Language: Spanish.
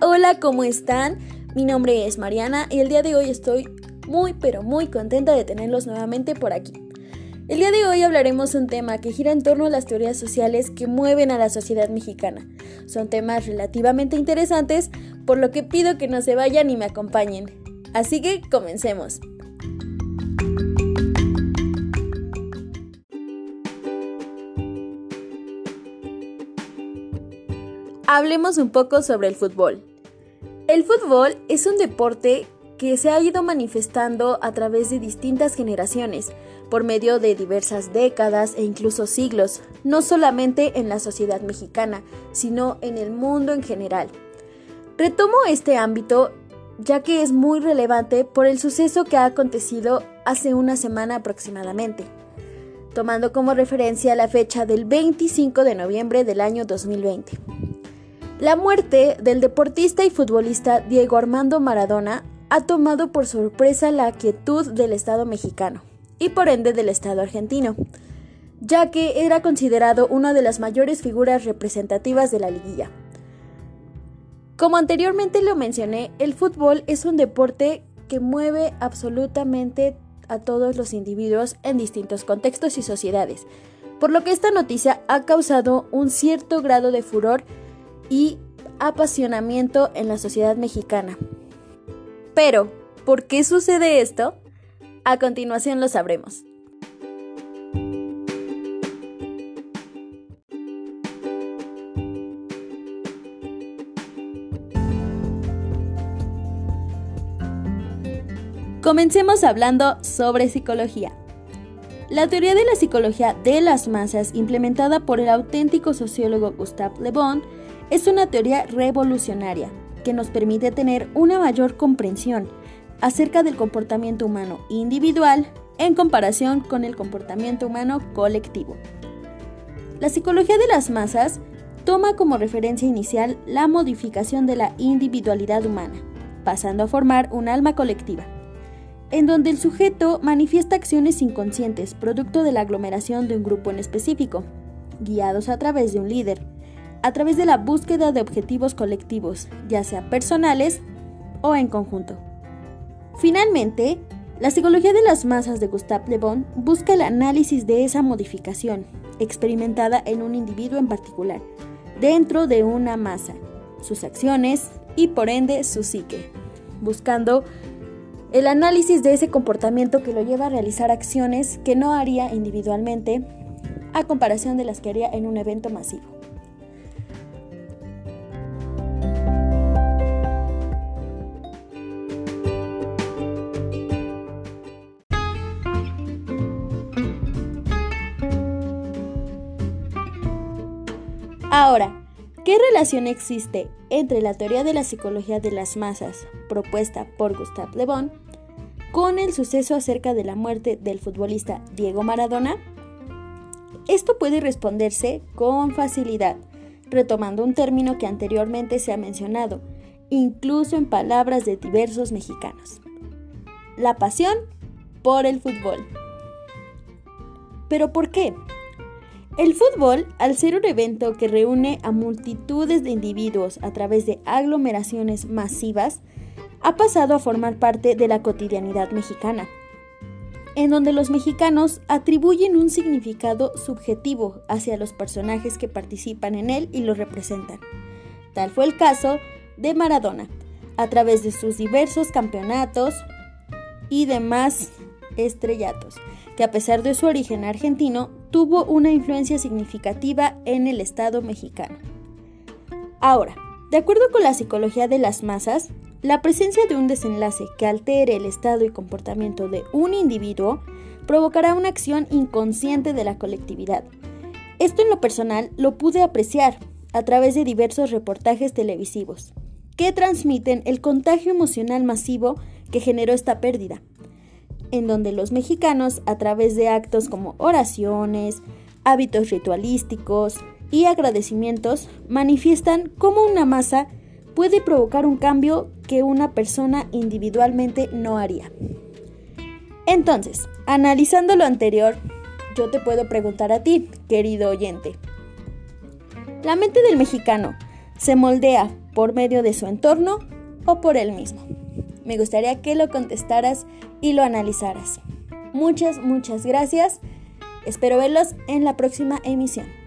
Hola, ¿cómo están? Mi nombre es Mariana y el día de hoy estoy muy, pero muy contenta de tenerlos nuevamente por aquí. El día de hoy hablaremos un tema que gira en torno a las teorías sociales que mueven a la sociedad mexicana. Son temas relativamente interesantes, por lo que pido que no se vayan y me acompañen. Así que comencemos. Hablemos un poco sobre el fútbol. El fútbol es un deporte que se ha ido manifestando a través de distintas generaciones, por medio de diversas décadas e incluso siglos, no solamente en la sociedad mexicana, sino en el mundo en general. Retomo este ámbito ya que es muy relevante por el suceso que ha acontecido hace una semana aproximadamente, tomando como referencia la fecha del 25 de noviembre del año 2020. La muerte del deportista y futbolista Diego Armando Maradona ha tomado por sorpresa la quietud del Estado mexicano y por ende del Estado argentino, ya que era considerado una de las mayores figuras representativas de la liguilla. Como anteriormente lo mencioné, el fútbol es un deporte que mueve absolutamente a todos los individuos en distintos contextos y sociedades, por lo que esta noticia ha causado un cierto grado de furor y apasionamiento en la sociedad mexicana. Pero, ¿por qué sucede esto? A continuación lo sabremos. Comencemos hablando sobre psicología. La teoría de la psicología de las masas, implementada por el auténtico sociólogo Gustave Le Bon, es una teoría revolucionaria que nos permite tener una mayor comprensión acerca del comportamiento humano individual en comparación con el comportamiento humano colectivo. La psicología de las masas toma como referencia inicial la modificación de la individualidad humana, pasando a formar un alma colectiva, en donde el sujeto manifiesta acciones inconscientes producto de la aglomeración de un grupo en específico, guiados a través de un líder, a través de la búsqueda de objetivos colectivos, ya sea personales o en conjunto. Finalmente, la psicología de las masas de Gustave Le Bon busca el análisis de esa modificación, experimentada en un individuo en particular, dentro de una masa, sus acciones y por ende su psique, buscando el análisis de ese comportamiento que lo lleva a realizar acciones que no haría individualmente a comparación de las que haría en un evento masivo. Ahora, ¿qué relación existe entre la teoría de la psicología de las masas propuesta por Gustave Le Bon con el suceso acerca de la muerte del futbolista Diego Maradona? Esto puede responderse con facilidad, retomando un término que anteriormente se ha mencionado, incluso en palabras de diversos mexicanos. La pasión por el fútbol. ¿Pero por qué? El fútbol, al ser un evento que reúne a multitudes de individuos a través de aglomeraciones masivas, ha pasado a formar parte de la cotidianidad mexicana, en donde los mexicanos atribuyen un significado subjetivo hacia los personajes que participan en él y lo representan. Tal fue el caso de Maradona, a través de sus diversos campeonatos y demás estrellatos, que a pesar de su origen argentino, tuvo una influencia significativa en el Estado mexicano. Ahora, de acuerdo con la psicología de las masas, la presencia de un desenlace que altere el estado y comportamiento de un individuo provocará una acción inconsciente de la colectividad. Esto en lo personal lo pude apreciar a través de diversos reportajes televisivos, que transmiten el contagio emocional masivo que generó esta pérdida en donde los mexicanos, a través de actos como oraciones, hábitos ritualísticos y agradecimientos, manifiestan cómo una masa puede provocar un cambio que una persona individualmente no haría. Entonces, analizando lo anterior, yo te puedo preguntar a ti, querido oyente. La mente del mexicano se moldea por medio de su entorno o por él mismo. Me gustaría que lo contestaras y lo analizaras. Muchas, muchas gracias. Espero verlos en la próxima emisión.